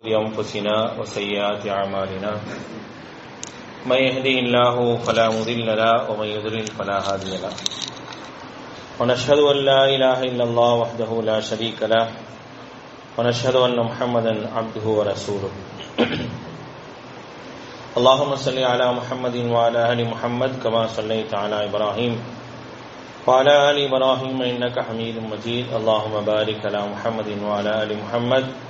أنفسنا وسيئات أعمالنا. من يهدي الله فلا مضل له ومن يضلل فلا هادي له. ونشهد أن لا إله إلا الله وحده لا شريك له ونشهد أن محمدا عبده ورسوله. اللهم صل على محمد وعلى آل محمد كما صليت على إبراهيم وعلى آل إبراهيم إنك حميد مجيد. اللهم بارك على محمد وعلى آل محمد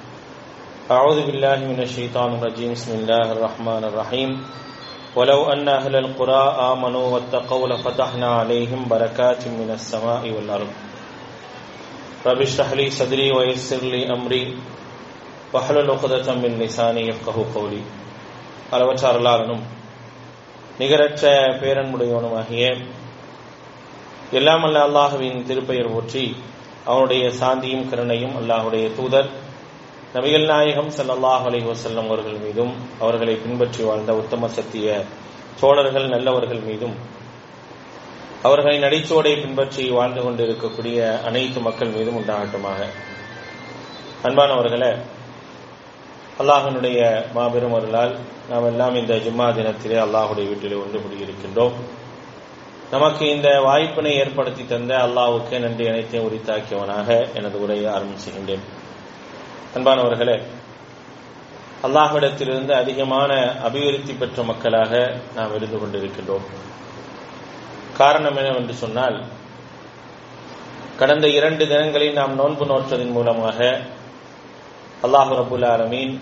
أعوذ بالله من الشيطان الرجيم بسم الله الرحمن الرحيم ولو أن أهل القرى آمنوا واتقوا لفتحنا عليهم بركات من السماء والأرض رب اشرح لي صدري ويسر لي أمري واحلل عقدة من لساني يفقه قولي அளவற்ற அருளாளனும் நிகரற்ற பேரன்புடையவனுமாகிய எல்லாம் அல்ல அல்லாஹுவின் திருப்பெயர் போற்றி அவனுடைய சாந்தியும் கருணையும் அல்லாஹுடைய தூதர் நபிகள் நாயகம் சல்லாஹ் அலி வசல்லம் அவர்கள் மீதும் அவர்களை பின்பற்றி வாழ்ந்த உத்தம சத்திய சோழர்கள் நல்லவர்கள் மீதும் அவர்களை நடிச்சோடை பின்பற்றி வாழ்ந்து கொண்டிருக்கக்கூடிய அனைத்து மக்கள் மீதும் உண்டாகட்டுமாக. அன்பானவர்களே அல்லாஹனுடைய மாபெரும் அருளால் நாம் எல்லாம் இந்த ஜும்மா தினத்திலே அல்லாஹுடைய வீட்டிலே ஒன்று கூடியிருக்கின்றோம். நமக்கு இந்த வாய்ப்பினை ஏற்படுத்தி தந்த அல்லாஹுக்கு நன்றி அனைத்தையும் உரித்தாக்கியவனாக எனது உரையை ஆரம்பிச்சுகின்றேன். அன்பானவர்களே அல்லாஹ்விடத்திலிருந்து அதிகமான அபிவிருத்தி பெற்ற மக்களாக நாம் இருந்து கொண்டிருக்கின்றோம். காரணம் என்னவென்று சொன்னால் கடந்த இரண்டு தினங்களில் நாம் நோன்பு நோற்றதன் மூலமாக அல்லாஹு ரபுல் ஆலமீன்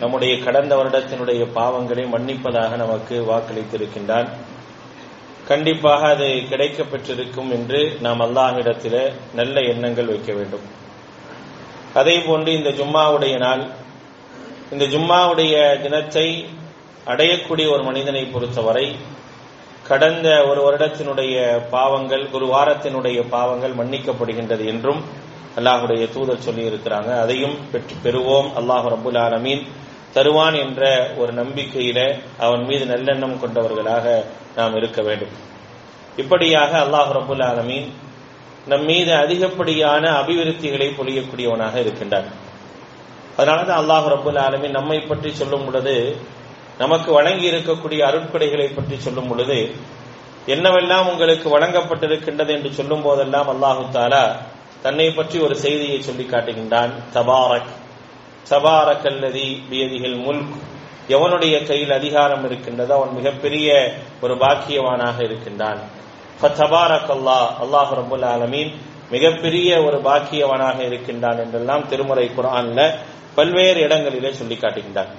நம்முடைய கடந்த வருடத்தினுடைய பாவங்களை மன்னிப்பதாக நமக்கு வாக்களித்திருக்கின்றான். கண்டிப்பாக அது கிடைக்க பெற்றிருக்கும் என்று நாம் அல்லாஹிடத்திலே நல்ல எண்ணங்கள் வைக்க வேண்டும். அதே போன்று இந்த ஜும்மாவுடைய நாள். இந்த ஜும்மாவுடைய தினத்தை அடையக்கூடிய ஒரு மனிதனை பொறுத்தவரை கடந்த ஒரு வருடத்தினுடைய பாவங்கள் ஒரு வாரத்தினுடைய பாவங்கள் மன்னிக்கப்படுகின்றது என்றும் அல்லாஹுடைய தூதர் சொல்லி இருக்கிறாங்க அதையும் பெற்று பெறுவோம். அல்லாஹு ரபுல் ஆலமீன் தருவான் என்ற ஒரு நம்பிக்கையில அவன் மீது நல்லெண்ணம் கொண்டவர்களாக நாம் இருக்க வேண்டும். இப்படியாக அல்லாஹு ரபுல் ஆலமீன் நம் மீது அதிகப்படியான அபிவிருத்திகளை பொழியக்கூடியவனாக இருக்கின்றான். அதனாலதான் அல்லாஹு ரபுல் ஆலமீன் நம்மை பற்றி சொல்லும் பொழுது நமக்கு வழங்கி இருக்கக்கூடிய அருட்படைகளை பற்றி சொல்லும் பொழுது என்னவெல்லாம் உங்களுக்கு வழங்கப்பட்டிருக்கின்றது என்று சொல்லும் போதெல்லாம் அல்லாஹு தாலா தன்னை பற்றி ஒரு செய்தியை சொல்லி காட்டுகின்றான். தபாரக். தபாரக் அல்லதி பியதிகள் முல்க். எவனுடைய கையில் அதிகாரம் இருக்கின்றதோ அவன் மிகப்பெரிய ஒரு பாக்கியவானாக இருக்கின்றான். ஃபத்தபாரக்கல்லா அல்லாஹ் ரபுல் ஆலமீன் மிகப்பெரிய ஒரு பாக்கியவனாக இருக்கின்றான் என்றெல்லாம் திருமுறை குரான்ல பல்வேறு இடங்களிலே சொல்லி காட்டுகின்றான்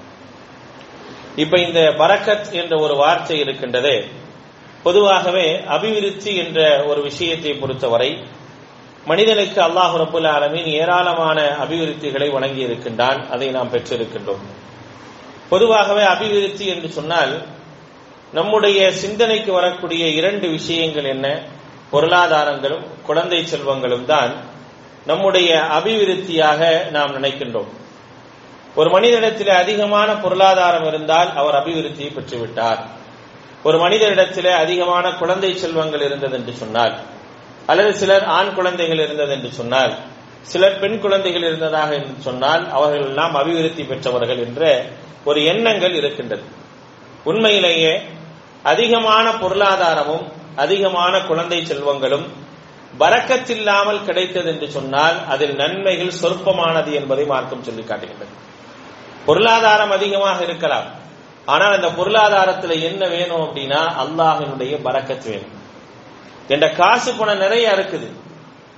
இப்ப இந்த பரக்கத் என்ற ஒரு வார்த்தை இருக்கின்றதே பொதுவாகவே அபிவிருத்தி என்ற ஒரு விஷயத்தை பொறுத்தவரை மனிதனுக்கு அல்லாஹு ரபுல் ஆலமீன் ஏராளமான அபிவிருத்திகளை வழங்கி இருக்கின்றான் அதை நாம் பெற்றிருக்கின்றோம். பொதுவாகவே அபிவிருத்தி என்று சொன்னால் நம்முடைய சிந்தனைக்கு வரக்கூடிய இரண்டு விஷயங்கள் என்ன? பொருளாதாரங்களும் குழந்தை செல்வங்களும் தான் நம்முடைய அபிவிருத்தியாக நாம் நினைக்கின்றோம். ஒரு மனிதனிடத்தில் அதிகமான பொருளாதாரம் இருந்தால் அவர் அபிவிருத்தியை பெற்றுவிட்டார். ஒரு மனிதனிடத்தில் அதிகமான குழந்தை செல்வங்கள் இருந்தது என்று சொன்னால் அல்லது சிலர் ஆண் குழந்தைகள் இருந்தது என்று சொன்னால் சிலர் பெண் குழந்தைகள் இருந்ததாக என்று சொன்னால் அவர்கள் எல்லாம் அபிவிருத்தி பெற்றவர்கள் என்ற ஒரு எண்ணங்கள் இருக்கின்றது. உண்மையிலேயே அதிகமான பொருளாதாரமும் அதிகமான குழந்தை செல்வங்களும் வரக்கத்தில்லாமல் கிடைத்தது என்று சொன்னால் அதில் நன்மைகள் சொற்பமானது என்பதை மார்க்கம் சொல்லி காட்டுகின்றது. பொருளாதாரம் அதிகமாக இருக்கலாம். ஆனால் அந்த பொருளாதாரத்துல என்ன வேணும் அப்படின்னா அல்லாஹினுடைய பரக்கத் வேணும். என்ற காசு பணம் நிறைய இருக்குது.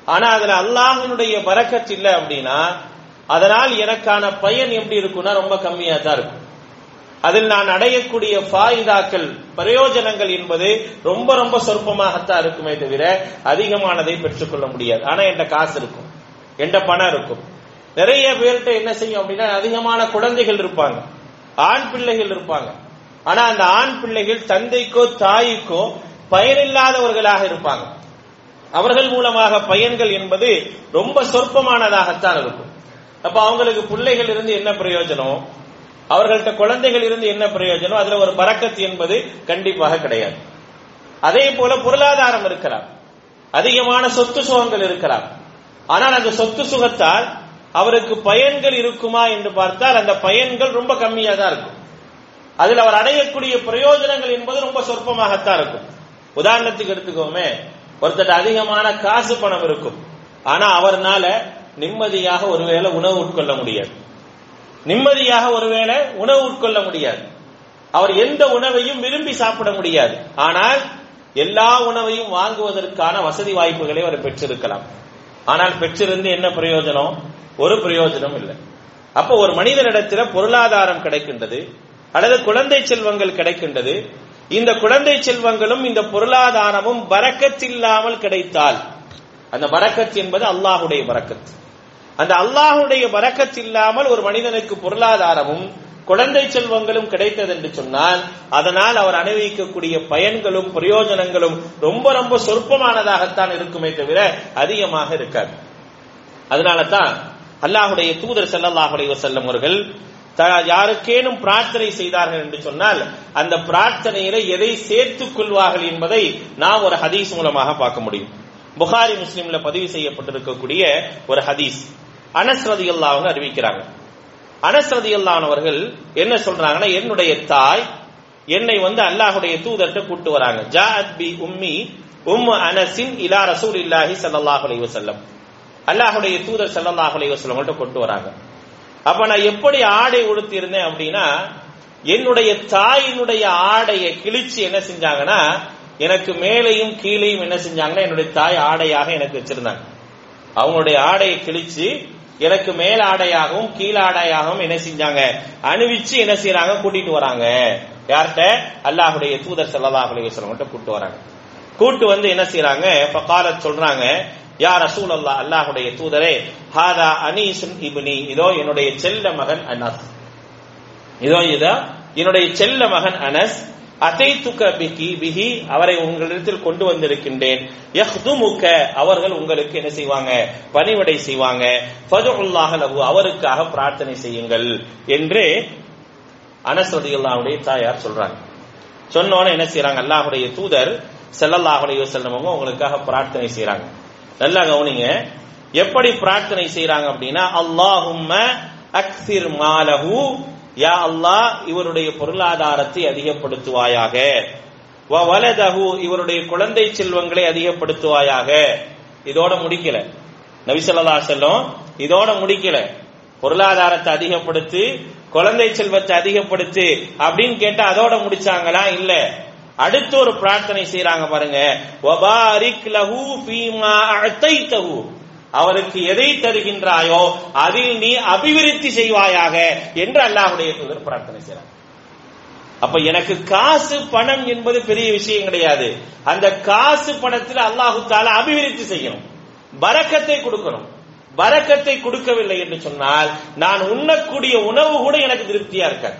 ஆனா அதுல அல்லாஹினுடைய பரக்கத் இல்லை அப்படின்னா அதனால் எனக்கான பயன் எப்படி இருக்கும்னா ரொம்ப கம்மியா தான் இருக்கும். அதில் நான் அடையக்கூடிய ஃபாயிதாக்கள் பிரயோஜனங்கள் என்பது ரொம்ப ரொம்ப சொற்பமாகத்தான் இருக்குமே தவிர அதிகமானதை பெற்றுக்கொள்ள முடியாது. ஆனா என்கிட்ட காசு இருக்கும். என்கிட்ட பணம் இருக்கும். நிறைய பேர்கிட்ட என்ன செய்யும் அப்படின்னா அதிகமான குழந்தைகள் இருப்பாங்க. ஆண் பிள்ளைகள் இருப்பாங்க. ஆனா அந்த ஆண் பிள்ளைகள் தந்தைக்கோ தாய்க்கோ பயனில்லாதவர்களாக இருப்பாங்க. அவர்கள் மூலமாக பயன்கள் என்பது ரொம்ப சொற்பமானதாகத்தான் இருக்கும். அப்ப அவங்களுக்கு பிள்ளைகள் இருந்து என்ன பிரயோஜனம்? அவர்கள்ட்ட குழந்தைகள் இருந்து என்ன பிரயோஜனம்? அதுல ஒரு பறக்கத்து என்பது கண்டிப்பாக கிடையாது. அதே போல பொருளாதாரம் இருக்கலாம். அதிகமான சொத்து சுகங்கள் இருக்கலாம். ஆனால் அந்த சொத்து சுகத்தால் அவருக்கு பயன்கள் இருக்குமா என்று பார்த்தால் அந்த பயன்கள் ரொம்ப கம்மியாக தான் இருக்கும். அதில் அவர் அடையக்கூடிய பிரயோஜனங்கள் என்பது ரொம்ப சொற்பமாகத்தான் இருக்கும். உதாரணத்துக்கு எடுத்துக்கோமே. ஒருத்தட்ட அதிகமான காசு பணம் இருக்கும். ஆனா அவர்னால நிம்மதியாக ஒருவேளை உணவு உட்கொள்ள முடியாது. நிம்மதியாக ஒருவேளை உணவு உட்கொள்ள முடியாது. அவர் எந்த உணவையும் விரும்பி சாப்பிட முடியாது. ஆனால் எல்லா உணவையும் வாங்குவதற்கான வசதி வாய்ப்புகளை அவர் பெற்றிருக்கலாம். ஆனால் பெற்றிருந்து என்ன பிரயோஜனம்? ஒரு பிரயோஜனம் இல்லை. அப்போ ஒரு மனிதனிடத்தில் பொருளாதாரம் கிடைக்கின்றது அல்லது குழந்தை செல்வங்கள் கிடைக்கின்றது. இந்த குழந்தை செல்வங்களும் இந்த பொருளாதாரமும் வரக்கத்தில்லாமல் இல்லாமல் கிடைத்தால் அந்த வரக்கத் என்பது அல்லாஹுடைய வரக்கத்து அந்த அல்லாஹுடைய வரக்கத் இல்லாமல் ஒரு மனிதனுக்கு பொருளாதாரமும் குழந்தை செல்வங்களும் கிடைத்தது என்று சொன்னால் அதனால் அவர் அனுபவிக்கக்கூடிய பயன்களும் பிரயோஜனங்களும் ரொம்ப ரொம்ப சொற்பமானதாகத்தான் இருக்குமே தவிர அதிகமாக இருக்காது. அதனால தான் அல்லாஹுடைய தூதர் செல்லல்லாஹுடைய வசல்லம் அவர்கள் யாருக்கேனும் பிரார்த்தனை செய்தார்கள் என்று சொன்னால் அந்த பிரார்த்தனையில எதை சேர்த்துக் கொள்வார்கள் என்பதை நாம் ஒரு ஹதீஸ் மூலமாக பார்க்க முடியும். புகாரி முஸ்லிம்ல பதிவு செய்யப்பட்டிருக்கக்கூடிய ஒரு ஹதீஸ். அனஸ்ரதி அல்லாஹ் அறிவிக்கிறாங்க. அனஸ்ரதி அல்லானவர்கள் என்ன சொல்றாங்கன்னா என்னுடைய தாய் என்னை வந்து அல்லாஹுடைய தூதர்கிட்ட கூட்டு வராங்க. ஜாஅத் பி உம்மி உம் அனசின் இலா ரசூல் இல்லாஹி சல்லாஹ் அலைஹி செல்லம் அல்லாஹுடைய தூதர் சல்லாஹ் அலைஹி வஸல்லம் கொண்டு வராங்க. அப்ப நான் எப்படி ஆடை உடுத்தி இருந்தேன் அப்படின்னா என்னுடைய தாயினுடைய ஆடையை கிழிச்சு என்ன செஞ்சாங்கன்னா எனக்கு மேலையும் கீழையும் என்ன செஞ்சாங்கன்னா என்னுடைய தாய் ஆடையாக எனக்கு வச்சிருந்தாங்க. அவங்களுடைய ஆடையை கிழிச்சு எனக்கு மேல் ஆடையாகவும் கீழ் ஆடையாகவும் என்ன செஞ்சாங்க? அணிவிச்சு என்ன செய்யறாங்க கூட்டிட்டு வராங்க. யார்கிட்ட? அல்லாஹுடைய தூதர் செல்லதா அலைவசலம் கூட்டு வராங்க. கூட்டு வந்து என்ன செய்யறாங்க இப்ப கால சொல்றாங்க யார் அசூல் அல்லா அல்லாஹுடைய தூதரே ஹாதா அனீசுன் இபினி. இதோ என்னுடைய செல்ல மகன் அனஸ். இதோ இதோ என்னுடைய செல்ல மகன் அனஸ் அதைத்துக்க பிகி பிகி அவரை உங்களிடத்தில் கொண்டு வந்திருக்கின்றேன். யஹ்துமுக்க அவர்கள் உங்களுக்கு என்ன செய்வாங்க? பணிவிடை செய்வாங்க. ஃபதுல்லாஹ லஹு அவருக்காக பிரார்த்தனை செய்யுங்கள் என்று அனஸ் ரதியுல்லாவுடைய தாயார் சொல்றாங்க. சொன்னோன்னு என்ன செய்யறாங்க அல்லாஹுடைய தூதர் செல்லல்லாஹுடைய செல்லவங்க உங்களுக்காக பிரார்த்தனை செய்யறாங்க நல்லா கவனிங்க. எப்படி பிரார்த்தனை செய்யறாங்க அப்படின்னா அல்லாஹும்ம அக்சிர் மாலஹு யா அல்லாஹ் இவருடைய பொருளாதாரத்தை அதிகப்படுத்துவாயாக. வலதஹு இவருடைய குழந்தை செல்வங்களை அதிகப்படுத்துவாயாக. இதோட முடிக்கல. நபிசல்லா செல்லம் இதோட முடிக்கல. பொருளாதாரத்தை அதிகப்படுத்தி குழந்தை செல்வத்தை அதிகப்படுத்து அப்படின்னு கேட்டா அதோட முடிச்சாங்களா? இல்ல. அடுத்து ஒரு பிரார்த்தனை செய்யறாங்க பாருங்க. அவருக்கு எதை தருகின்றாயோ அதில் நீ அபிவிருத்தி செய்வாயாக என்று அல்லாஹுடைய தூதர் பிரார்த்தனை செய்யறாங்க அப்ப எனக்கு காசு பணம் என்பது பெரிய விஷயம் கிடையாது. அந்த காசு பணத்தில் அல்லாஹு தால அபிவிருத்தி செய்யணும். பறக்கத்தை கொடுக்கணும். பறக்கத்தை கொடுக்கவில்லை என்று சொன்னால் நான் உண்ணக்கூடிய உணவு கூட எனக்கு திருப்தியா இருக்காது.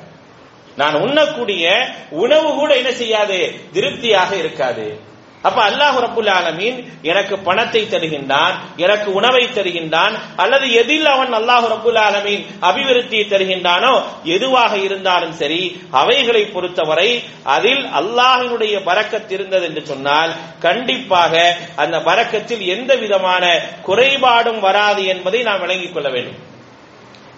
நான் உண்ணக்கூடிய உணவு கூட என்ன செய்யாது? திருப்தியாக இருக்காது. அப்ப அல்லாஹ் ரபுல் ஆலமீன் எனக்கு பணத்தை தருகின்றான் எனக்கு உணவை தருகின்றான் அல்லது எதில் அவன் அல்லாஹ் ரபுல் ஆலமீன் அபிவிருத்தியை தருகின்றானோ எதுவாக இருந்தாலும் சரி அவைகளை பொறுத்தவரை அதில் அல்லாஹினுடைய பறக்கத் இருந்தது என்று சொன்னால் கண்டிப்பாக அந்த பறக்கத்தில் எந்த விதமான குறைபாடும் வராது என்பதை நாம் விளங்கிக் கொள்ள வேண்டும்.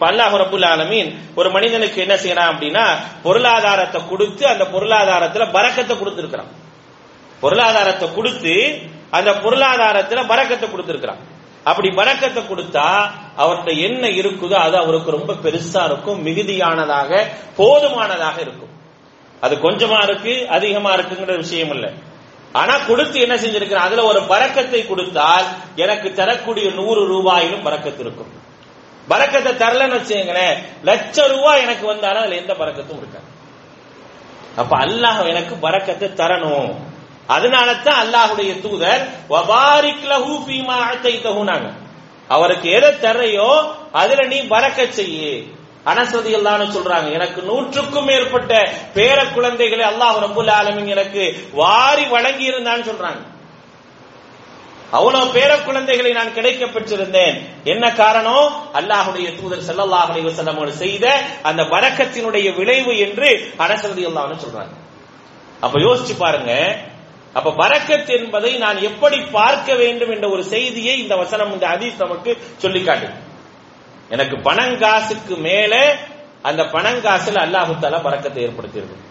அல்லாஹ் ரபுல் ஆலமீன் ஒரு மனிதனுக்கு என்ன செய்யறான் அப்படின்னா பொருளாதாரத்தை கொடுத்து அந்த பொருளாதாரத்துல பறக்கத்தை கொடுத்திருக்கிறான். பொருளாதாரத்தை கொடுத்து அந்த பொருளாதாரத்துல பறக்கத்தை கொடுத்திருக்கிறான். அப்படி பறக்கத்தை கொடுத்தா அவர்கிட்ட என்ன இருக்குதோ அது அவருக்கு ரொம்ப பெருசா இருக்கும் மிகுதியானதாக போதுமானதாக இருக்கும். அது கொஞ்சமா இருக்கு அதிகமா இருக்குங்கிற விஷயம் இல்ல. ஆனா கொடுத்து என்ன செஞ்சிருக்கிறேன்? அதுல ஒரு பறக்கத்தை கொடுத்தால் எனக்கு தரக்கூடிய நூறு ரூபாயிலும் பறக்கத்து இருக்கும். பறக்கத்தை தரலன்னு வச்சுங்களேன் லட்ச ரூபாய் எனக்கு வந்தாலும் அதுல எந்த பறக்கத்தும் இருக்காது. அப்ப அல்லாஹ் எனக்கு பறக்கத்தை தரணும். அதனால தான் அல்லாஹுடைய தூதர் வபாரிக் லஹு ஃபீமா அத்தைதஹுனாங்க அவருக்கு எதை தரையோ அதுல நீ பறக்க செய்யு. அனசதி எல்லாம்னு சொல்றாங்க எனக்கு நூற்றுக்கும் மேற்பட்ட பேர குழந்தைகளை அல்லாஹ் ரபுல் ஆலமின் எனக்கு வாரி வழங்கி இருந்தான்னு சொல்றாங்க. அவ்வளவு பேர குழந்தைகளை நான் கிடைக்க பெற்றிருந்தேன். என்ன காரணம்? அல்லாஹுடைய தூதர் செல்லல்லாஹ் அலைஹி செய்த அந்த வரக்கத்தினுடைய விளைவு என்று அனசதி அல்லான்னு சொல்றாங்க. அப்ப யோசிச்சு பாருங்க அப்ப பரக்கத் என்பதை நான் எப்படி பார்க்க வேண்டும் என்ற ஒரு செய்தியை இந்த வசனம் இந்த ஹதீஸ் நமக்கு சொல்லி காட்டு எனக்கு பணங்காசுக்கு மேல அந்த பணங்காசில் அல்லாஹுத்தாலா பறக்கத்தை ஏற்படுத்தியிருக்கும்.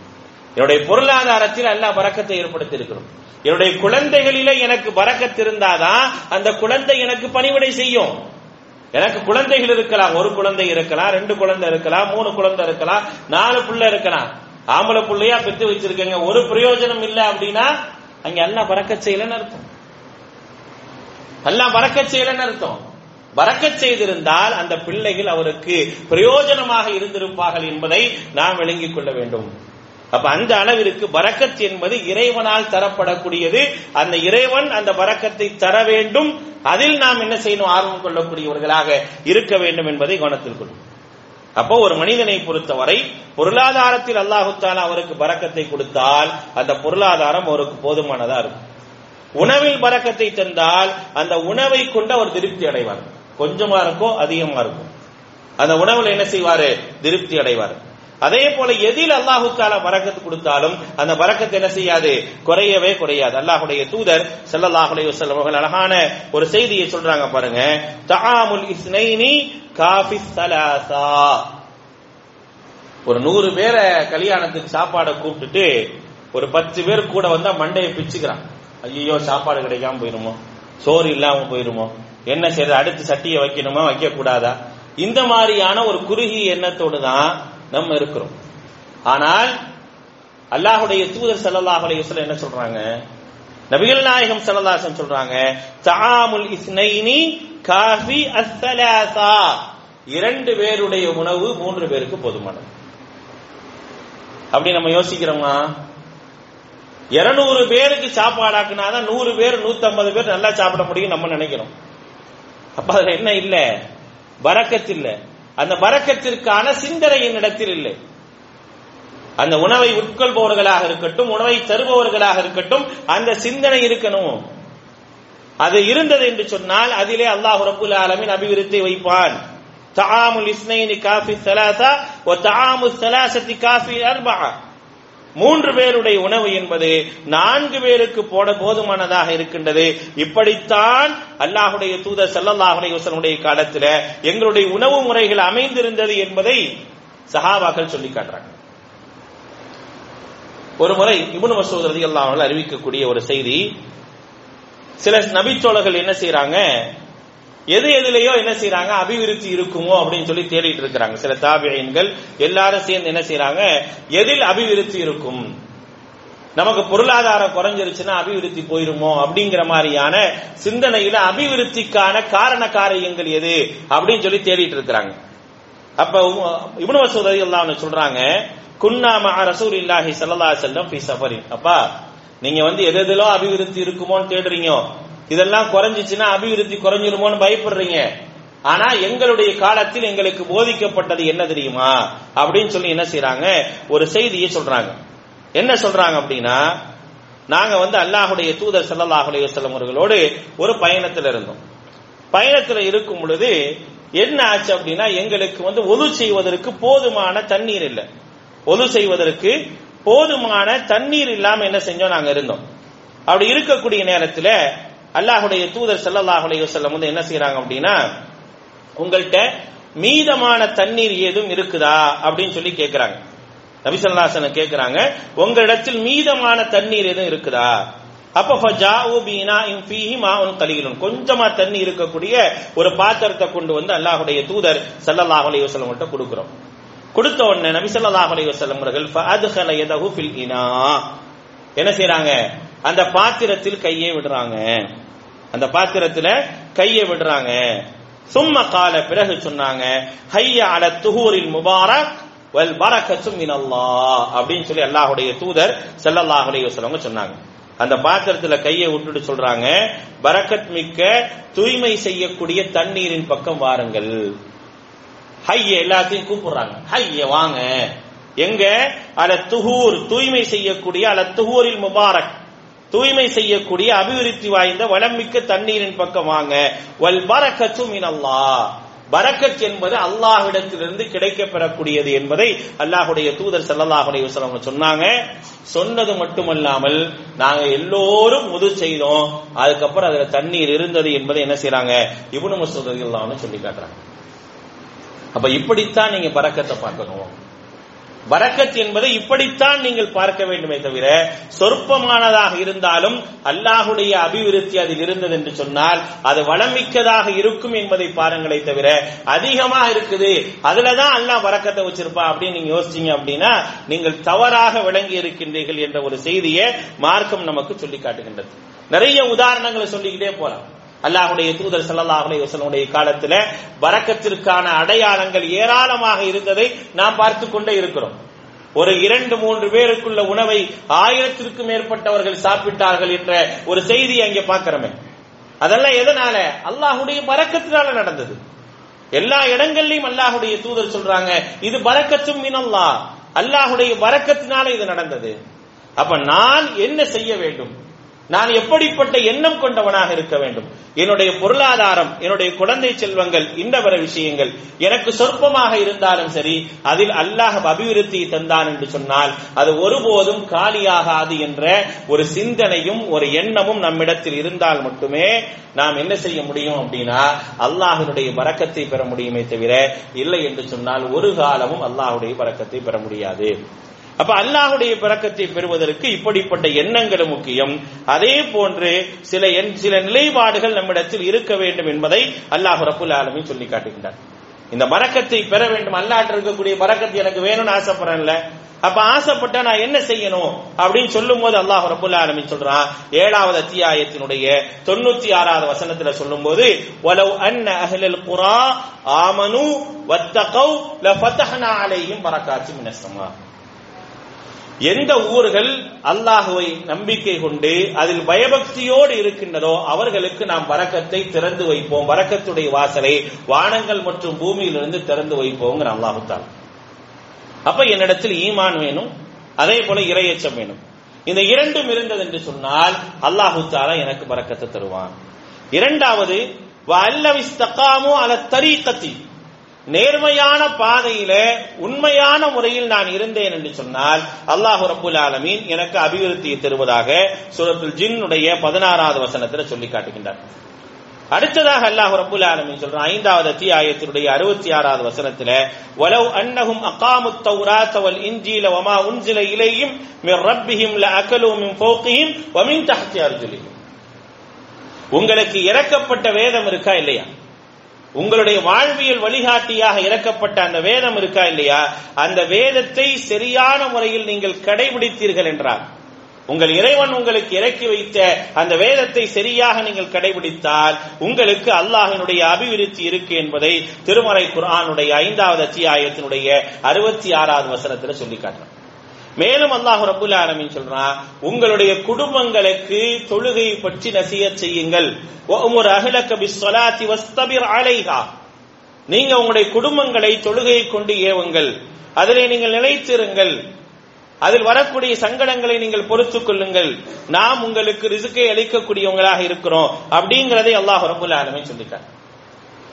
என்னுடைய பொருளாதாரத்தில் அல்லாஹ் பறக்கத்தை ஏற்படுத்தியிருக்கிறோம் என்னுடைய குழந்தைகளில எனக்கு பறக்கத்து இருந்தாதான் அந்த குழந்தை எனக்கு பணிவிடை செய்யும். எனக்கு குழந்தைகள் இருக்கலாம் ஒரு குழந்தை இருக்கலாம் ரெண்டு குழந்தை இருக்கலாம் மூணு குழந்தை இருக்கலாம் நாலு பிள்ளை இருக்கலாம். ஆம்பளை பிள்ளையா பெற்று வச்சிருக்கீங்க ஒரு பிரயோஜனம் இல்லை அப்படின்னா அங்க அல்லா பறக்க செய்யலன்னு அர்த்தம் அல்லா பறக்க செய்யலன்னு அர்த்தம் பறக்க செய்திருந்தால் அந்த பிள்ளைகள் அவருக்கு பிரயோஜனமாக இருந்திருப்பார்கள் என்பதை நாம் விளங்கிக் கொள்ள வேண்டும். அப்ப அந்த அளவிற்கு பறக்கத் என்பது இறைவனால் தரப்படக்கூடியது. அந்த இறைவன் அந்த பறக்கத்தை தர வேண்டும். அதில் நாம் என்ன செய்யணும்? ஆர்வம் கொள்ளக்கூடியவர்களாக இருக்க வேண்டும் என்பதை கவனத்தில் கொள்ளும். அப்போ ஒரு மனிதனை பொறுத்தவரை பொருளாதாரத்தில் அல்லாஹுத்தால அவருக்கு பறக்கத்தை கொடுத்தால் அந்த பொருளாதாரம் அவருக்கு போதுமானதா இருக்கும். உணவில் பறக்கத்தை தந்தால் அந்த உணவை கொண்டு அவர் திருப்தி அடைவார். கொஞ்சமா இருக்கும் அதிகமா இருக்கும் அந்த உணவுல என்ன செய்வாரு? திருப்தி அடைவார். அதே போல எதில் அல்லாஹு தாலா பறக்கத்து கொடுத்தாலும் அந்த வரக்கத்து என்ன செய்யாது? குறையவே குறையாது. அல்லாஹுடைய தூதர் செல்லல்லாஹுடைய வஸல்லம் அழகான ஒரு செய்தியை சொல்றாங்க பாருங்க. தஆமுல் இஸ்னைனி காஃபி சலாசா ஒரு நூறு பேரை கல்யாணத்துக்கு சாப்பாடை கூப்பிட்டுட்டு ஒரு பத்து பேர் கூட வந்தா மண்டையை பிச்சுக்கிறான். ஐயோ சாப்பாடு கிடைக்காம போயிருமோ? சோறு இல்லாம போயிருமோ? என்ன செய்யறது அடுத்து சட்டியை வைக்கணுமா? வைக்க கூடாதா இந்த மாதிரியான ஒரு குறுகிய எண்ணத்தோடு தான் நம்ம இருக்கிறோம். ஆனால் அல்லாஹுடைய தூதர் ஸல்லல்லாஹு அலைஹி என்ன சொல்றாங்க? நபிகள் நாயகம் ஸல்லல்லாஹு சொல்றாங்க தாமுல் இஸ்னைனி காஃபி அஸ்ஸலாசா இரண்டு பேருடைய உணவு மூன்று பேருக்கு போதுமானது. அப்படி நம்ம யோசிக்கிறோமா? இருநூறு பேருக்கு சாப்பாடாக்குனாதான் நூறு பேர் நூத்தம்பது பேர் நல்லா சாப்பிட முடியும் நம்ம நினைக்கிறோம். அப்ப அதுல என்ன இல்ல? வரக்கத்து இல்லை. அந்த பரக்கத்திற்கான சிந்தனை என்னிடத்தில் இல்லை. அந்த உணவை உட்கொள்பவர்களாக இருக்கட்டும் உணவை தருபவர்களாக இருக்கட்டும் அந்த சிந்தனை இருக்கணும். அது இருந்தது என்று சொன்னால் அதிலே அல்லாஹ் ரபுல் ஆலமின் அபிவிருத்தி வைப்பான். தஆமுல் இஸ்னைனி காஃபி ஸலாசா ஓ தாமு ஸலாசத்தி காஃபி அர்பா. மூன்று பேருடைய உணவு என்பது நான்கு பேருக்கு போட போதுமானதாக இருக்கின்றது. இப்படித்தான் அல்லாஹுடைய தூதர் செல்லல்லாஹுடைய காலத்தில் எங்களுடைய உணவு முறைகள் அமைந்திருந்தது என்பதை சஹாபாக்கள் சொல்லி காட்டுறாங்க. ஒரு முறை இபுன் மசூத் ரதி அன்ஹு அறிவிக்கக்கூடிய ஒரு செய்தி சில நபிச்சோழர்கள் என்ன செய்யறாங்க எது எதுலயோ என்ன செய்யறாங்க அபிவிருத்தி இருக்குமோ அப்படின்னு சொல்லி தேடிட்டு இருக்கிறாங்க. சில தாபியன்கள் எல்லாரும் சேர்ந்து என்ன செய்யறாங்க எதில் அபிவிருத்தி இருக்கும்? நமக்கு பொருளாதாரம் குறைஞ்சிருச்சுன்னா அபிவிருத்தி போயிருமோ? அப்படிங்கிற மாதிரியான சிந்தனையில அபிவிருத்திக்கான காரண காரியங்கள் எது? அப்படின்னு சொல்லி தேடிட்டு இருக்கிறாங்க. அப்ப இப்னு மசூத் எல்லாம் சொல்றாங்க குன்னா மஅ ரசூலில்லாஹி ஸல்லல்லாஹு அலைஹி வஸல்லம் ஃபீ அப்பா நீங்க வந்து எது எதுலோ அபிவிருத்தி இருக்குமோன்னு தேடுறீங்க? இதெல்லாம் குறைஞ்சிச்சுன்னா அபிவிருத்தி குறைஞ்சிருமோன்னு பயப்படுறீங்க. ஆனா எங்களுடைய காலத்தில் எங்களுக்கு போதிக்கப்பட்டது என்ன தெரியுமா? அப்படின்னு சொல்லி என்ன செய்யறாங்க ஒரு செய்தியை சொல்றாங்க. என்ன சொல்றாங்க அப்படின்னா நாங்க வந்து அல்லாஹுடைய தூதர் செல்லல்லாஹுடைய அலைஹி அவர்களோடு ஒரு பயணத்தில் இருந்தோம். பயணத்தில் இருக்கும் பொழுது என்ன ஆச்சு அப்படின்னா எங்களுக்கு வந்து ஒது செய்வதற்கு போதுமான தண்ணீர் இல்லை. ஒது செய்வதற்கு போதுமான தண்ணீர் இல்லாம என்ன செஞ்சோம்? நாங்க இருந்தோம். அப்படி இருக்கக்கூடிய நேரத்தில் அல்லாஹுடைய தூதர் செல்லல்லாஹுடைய அலைஹி வந்து என்ன செய்யறாங்க அப்படின்னா உங்கள்கிட்ட மீதமான தண்ணீர் ஏதும் இருக்குதா அப்படின்னு சொல்லி கேட்கிறாங்க நபிசல்லாசன கேட்கிறாங்க உங்களிடத்தில் மீதமான தண்ணீர் எதுவும் இருக்குதா? அப்ப ஃபஜாஉ பீனாஇன் ஃபீஹி மாஉன் கொஞ்சமா தண்ணி இருக்கக்கூடிய ஒரு பாத்திரத்தை கொண்டு வந்து அல்லாஹுடைய தூதர் ஸல்லல்லாஹு அலைஹி வஸல்லம் கிட்ட கொடுக்கிறோம். கொடுத்த உடனே நபி ஸல்லல்லாஹு அலைஹி வஸல்லம் அவர்கள் ஃபஅத்கல யதஹு ஃபில் இனா. என்ன செய்றாங்க? அந்த பாத்திரத்தில் கையே விடுறாங்க. அந்த பாத்திரத்துல கையை விடுறாங்க. சும்ம கால பிறகு சொன்னாங்க ஹைய அல துஹூரில் முபாரக் வல் பரக்கத்து மினல்லாஹ் அப்படின்னு சொல்லி அல்லாஹுடைய தூதர் செல்லல்லாஹுடைய சொல்லவங்க சொன்னாங்க. அந்த பாத்திரத்துல கையை விட்டுட்டு சொல்றாங்க பரக்கத் மிக்க தூய்மை செய்யக்கூடிய தண்ணீரின் பக்கம் வாருங்கள். ஹைய எல்லாத்தையும் கூப்பிடுறாங்க. ஹைய வாங்க. எங்க? அல துஹூர் தூய்மை செய்யக்கூடிய அல துஹூரில் முபாரக். தூய்மை செய்யக்கூடிய அபிவிருத்தி வாய்ந்த வளமிக்க தண்ணீரின் பக்கம் வாங்க. வல் பரக்கத்து மினல்லா பரக்கத் என்பது அல்லாஹ்விடத்திலிருந்து கிடைக்க பெறக்கூடியது என்பதை அல்லாஹுடைய தூதர் செல்லல்லாஹுடைய அலைஹி சொன்னாங்க. சொன்னது மட்டுமல்லாமல் நாங்க எல்லோரும் முது செய்தோம். அதுக்கப்புறம் அதுல தண்ணீர் இருந்தது என்பதை என்ன செய்யறாங்க இவனு மசூதர்கள் சொல்லி காட்டுறாங்க. அப்ப இப்படித்தான் நீங்க பறக்கத்தை பார்க்கணும். வரக்கத் என்பதை இப்படித்தான் நீங்கள் பார்க்க வேண்டுமே தவிர சொற்பமானதாக இருந்தாலும் அல்லாஹுடைய அபிவிருத்தி அதில் இருந்தது என்று சொன்னால் அது வளமிக்கதாக இருக்கும் என்பதை பாருங்களே தவிர அதிகமா இருக்குது. அதுலதான் அல்லாஹ் வரக்கத்தை வச்சிருப்பா அப்படின்னு நீங்க யோசிச்சீங்க அப்படின்னா நீங்கள் தவறாக விளங்கி இருக்கின்றீர்கள் என்ற ஒரு செய்தியை மார்க்கம் நமக்கு சொல்லி காட்டுகின்றது. நிறைய உதாரணங்களை சொல்லிக்கிட்டே போலாம். அல்லாஹுடைய தூதர் சல்லாஹுடைய அலைஹி காலத்துல வரக்கத்திற்கான அடையாளங்கள் ஏராளமாக இருந்ததை நாம் பார்த்து கொண்டே இருக்கிறோம். ஒரு இரண்டு மூன்று பேருக்குள்ள உணவை ஆயிரத்திற்கும் மேற்பட்டவர்கள் சாப்பிட்டார்கள் என்ற ஒரு செய்தி அங்கே பார்க்கிறோமே. அதெல்லாம் எதனால? அல்லாஹுடைய பறக்கத்தினால நடந்தது. எல்லா இடங்கள்லயும் அல்லாஹுடைய தூதர் சொல்றாங்க இது பரக்கத்தும் மினல்லா அல்லாஹுடைய பறக்கத்தினால இது நடந்தது. அப்ப நான் என்ன செய்ய வேண்டும்? நான் எப்படிப்பட்ட எண்ணம் கொண்டவனாக இருக்க வேண்டும்? என்னுடைய பொருளாதாரம் என்னுடைய குழந்தை செல்வங்கள் இந்த வர விஷயங்கள் எனக்கு சொற்பமாக இருந்தாலும் சரி அதில் அல்லாஹ் அபிவிருத்தியை தந்தான் என்று சொன்னால் அது ஒருபோதும் காலியாகாது என்ற ஒரு சிந்தனையும் ஒரு எண்ணமும் நம்மிடத்தில் இருந்தால் மட்டுமே நாம் என்ன செய்ய முடியும் அப்படின்னா அல்லாஹினுடைய பறக்கத்தை பெற முடியுமே தவிர இல்லை என்று சொன்னால் ஒரு காலமும் அல்லாஹுடைய பறக்கத்தை பெற முடியாது. அப்ப அல்லாஹுடைய பிறக்கத்தை பெறுவதற்கு இப்படிப்பட்ட எண்ணங்கள் முக்கியம். அதே போன்று சில சில நிலைப்பாடுகள் நம்மிடத்தில் இருக்க வேண்டும் என்பதை அல்லாஹ் ரப்புல் ஆலமி சொல்லி காட்டுகின்றார் இந்த பறக்கத்தை பெற வேண்டும். அல்லாஹ் இருக்கக்கூடிய பறக்கத்தை எனக்கு வேணும்னு ஆசைப்படுறேன்ல. அப்ப ஆசைப்பட்டா நான் என்ன செய்யணும்? அப்படின்னு சொல்லும் போது அல்லாஹ் ரபுல்லா ஆலமி சொல்றான் ஏழாவது அத்தியாயத்தினுடைய தொண்ணூத்தி ஆறாவது வசனத்துல சொல்லும் போது வலவ் அன்ன அஹ்லல் குரா ஆமனு வத்தகவ் லஃபதஹ்னா அலைஹிம் பரக்காத்து மினஸ்ஸமா எந்த ஊர்கள் அல்லாஹுவை நம்பிக்கை கொண்டு அதில் பயபக்தியோடு இருக்கின்றதோ அவர்களுக்கு நாம் வரக்கத்தை திறந்து வைப்போம். வரக்கத்துடைய வாசலை வானங்கள் மற்றும் பூமியிலிருந்து திறந்து வைப்போங்கிற அல்லாஹுத்தான் அப்ப என்னிடத்தில் ஈமான் வேணும் அதே போல இரையச்சம் வேணும். இந்த இரண்டும் இருந்தது என்று சொன்னால் அல்லாஹு தாலா எனக்கு பறக்கத்தை தருவான். இரண்டாவது அல்லவிஸ்தகாமோ அல தரீக்கத்தி நேர்மையான பாதையில உண்மையான முறையில் நான் இருந்தேன் என்று சொன்னால் அல்லாஹு ரபுல் ஆலமீன் எனக்கு அபிவிருத்தியை தருவதாக சூரத்துல் ஜின்னுடைய பதினாறாவது வசனத்தில் சொல்லி காட்டுகின்றார். அடுத்ததாக அல்லாஹ் ரபுல் ஆலமின் சொல்றான் ஐந்தாவது அத்தியாயத்தினுடைய அறுபத்தி ஆறாவது வசனத்துல வலவ் அன்னஹும் அகாமு தௌராத் வல் இன்ஜீல வமா உன்சில இலையும் மிர் ரப்பிஹிம் ல அகலு மின் ஃபௌகிஹிம் வ மின் தஹ்தி அர்ஜுலிஹிம். உங்களுக்கு இறக்கப்பட்ட வேதம் இருக்கா இல்லையா? உங்களுடைய வாழ்வியல் வழிகாட்டியாக இறக்கப்பட்ட அந்த வேதம் இருக்கா இல்லையா? அந்த வேதத்தை சரியான முறையில் நீங்கள் கடைபிடித்தீர்கள் என்றார். உங்கள் இறைவன் உங்களுக்கு இறக்கி வைத்த அந்த வேதத்தை சரியாக நீங்கள் கடைபிடித்தால் உங்களுக்கு அல்லாஹினுடைய அபிவிருத்தி இருக்கு என்பதை திருமறை குரானுடைய ஐந்தாவது அத்தியாயத்தினுடைய அறுபத்தி ஆறாவது வசனத்தில் சொல்லி காட்டுறோம் மேலும் அல்லாஹ் ரபுல் ஆலமின் சொல்றான் உங்களுடைய குடும்பங்களுக்கு தொழுகை பற்றி நசிய செய்யுங்கள். ஒரு பிஸ்வலாத்தி வஸ்தபிர் அலைஹா. நீங்க உங்களுடைய குடும்பங்களை தொழுகையை கொண்டு ஏவுங்கள். அதிலே நீங்கள் நிலைத்திருங்கள். அதில் வரக்கூடிய சங்கடங்களை நீங்கள் பொறுத்துக் கொள்ளுங்கள். நாம் உங்களுக்கு ரிசுக்கை அளிக்கக்கூடியவங்களாக இருக்கிறோம். அப்படிங்கிறதை அல்லாஹ் ரபுல் ஆலமின் சொல்லிட்டார்.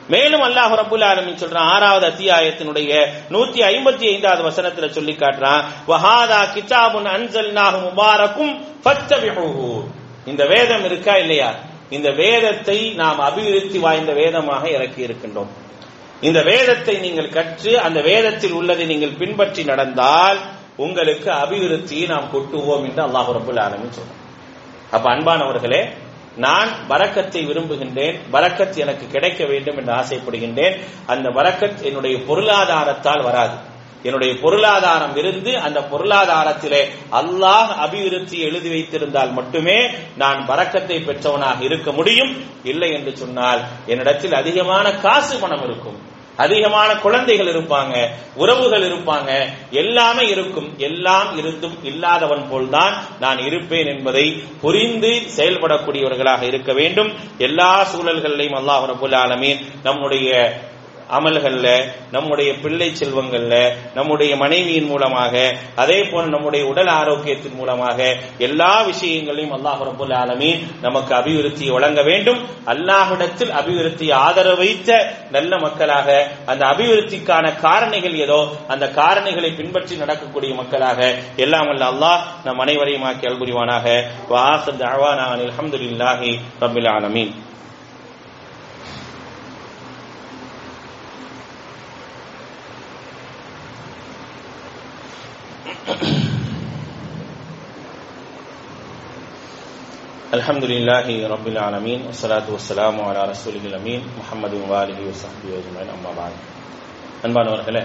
மேலும் அல்லாஹ் ரபுல் ஆலமின் சொல்றான் ஆறாவது அத்தியாயத்தினுடைய நூத்தி ஐம்பத்தி ஐந்தாவது வசனத்துல சொல்லி காட்டுறான் வஹாதா கிதாபுன் அன்சல்நாஹு முபாரக்கும் ஃபத்தபிஹூஹு. இந்த வேதம் இருக்கா இல்லையா? இந்த வேதத்தை நாம் அபிவிருத்தி வாய்ந்த வேதமாக இறக்கி இருக்கின்றோம். இந்த வேதத்தை நீங்கள் கற்று அந்த வேதத்தில் உள்ளதை நீங்கள் பின்பற்றி நடந்தால் உங்களுக்கு அபிவிருத்தியை நாம் கொட்டுவோம் என்று அல்லாஹ் ரபுல் ஆலமின் சொல்றான். அப்ப அன்பானவர்களே நான் வரக்கத்தை விரும்புகின்றேன் வரக்கத் எனக்கு கிடைக்க வேண்டும் என்று ஆசைப்படுகின்றேன். அந்த வரக்கத் என்னுடைய பொருளாதாரத்தால் வராது. என்னுடைய பொருளாதாரம் இருந்து அந்த பொருளாதாரத்திலே அல்லாஹ் அபிவிருத்தி எழுதி வைத்திருந்தால் மட்டுமே நான் வரக்கத்தை பெற்றவனாக இருக்க முடியும். இல்லை என்று சொன்னால் என்னிடத்தில் அதிகமான காசு பணம் இருக்கும். அதிகமான குழந்தைகள் இருப்பாங்க உறவுகள் இருப்பாங்க எல்லாமே இருக்கும். எல்லாம் இருந்தும் இல்லாதவன் போல்தான் நான் இருப்பேன் என்பதை புரிந்து செயல்படக்கூடியவர்களாக இருக்க வேண்டும். எல்லா சூழல்களிலையும் அல்லாஹ் ரபுல் ஆலமீன் நம்முடைய அமல்கள்ல நம்முடைய பிள்ளை செல்வங்கள்ல நம்முடைய மனைவியின் மூலமாக அதே போல நம்முடைய உடல் ஆரோக்கியத்தின் மூலமாக எல்லா விஷயங்களையும் அல்லாஹ் ரபுல் ஆலமீன் நமக்கு அபிவிருத்தியை வழங்க வேண்டும். அல்லாஹிடத்தில் அபிவிருத்தி ஆதரவு வைத்த நல்ல மக்களாக அந்த அபிவிருத்திக்கான காரணிகள் ஏதோ அந்த காரணிகளை பின்பற்றி நடக்கக்கூடிய மக்களாக எல்லாம் அல்ல அல்லாஹ் நம் அனைவரையும் ஆக்கி அல்புரிவானாக வாசத் அவானா அல்ஹம்துலில்லாஹி ரபில் ஆலமீன். الحمد لله رب العالمين والصلاة والسلام على رسوله الأمين محمد وآله وصحبه أجمعين أما بعد அன்பானவர்களே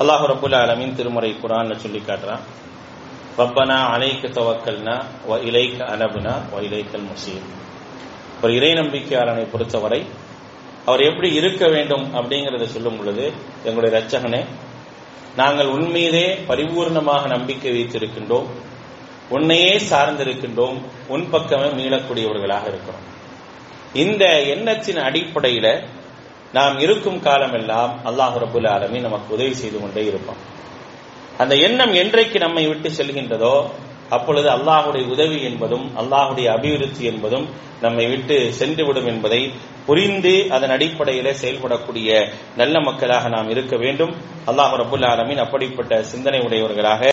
அல்லாஹ் ரபுல் ஆலமீன் திருமுறை குரான்ல சொல்லி காட்டுறான் ரப்பனா அலைக்க தவக்கல்னா வ இலைக்க அனபுனா வ இலைக்கல் முசீர் ஒரு இறை நம்பிக்கையாளனை பொறுத்தவரை அவர் எப்படி இருக்க வேண்டும் அப்படிங்கறத சொல்லும் பொழுது எங்களுடைய ரச்சகனே நாங்கள் உண்மையிலே பரிபூர்ணமாக நம்பிக்கை வைத்திருக்கின்றோம். உன்னையே சார்ந்திருக்கின்றோம். உன் பக்கமே மீளக்கூடியவர்களாக இருக்கிறோம். இந்த எண்ணத்தின் அடிப்படையில நாம் இருக்கும் காலமெல்லாம் அல்லாஹ் ரபுல் ஆலமி நமக்கு உதவி செய்து கொண்டே இருப்போம் அந்த எண்ணம் என்றைக்கு நம்மை விட்டு செல்கின்றதோ அப்பொழுது அல்லாஹுடைய உதவி என்பதும் அல்லாஹுடைய அபிவிருத்தி என்பதும் நம்மை விட்டு சென்றுவிடும் என்பதை புரிந்து அதன் அடிப்படையில செயல்படக்கூடிய நல்ல மக்களாக நாம் இருக்க வேண்டும். அல்லாஹ் ரபுல் ஆலமின் அப்படிப்பட்ட சிந்தனை உடையவர்களாக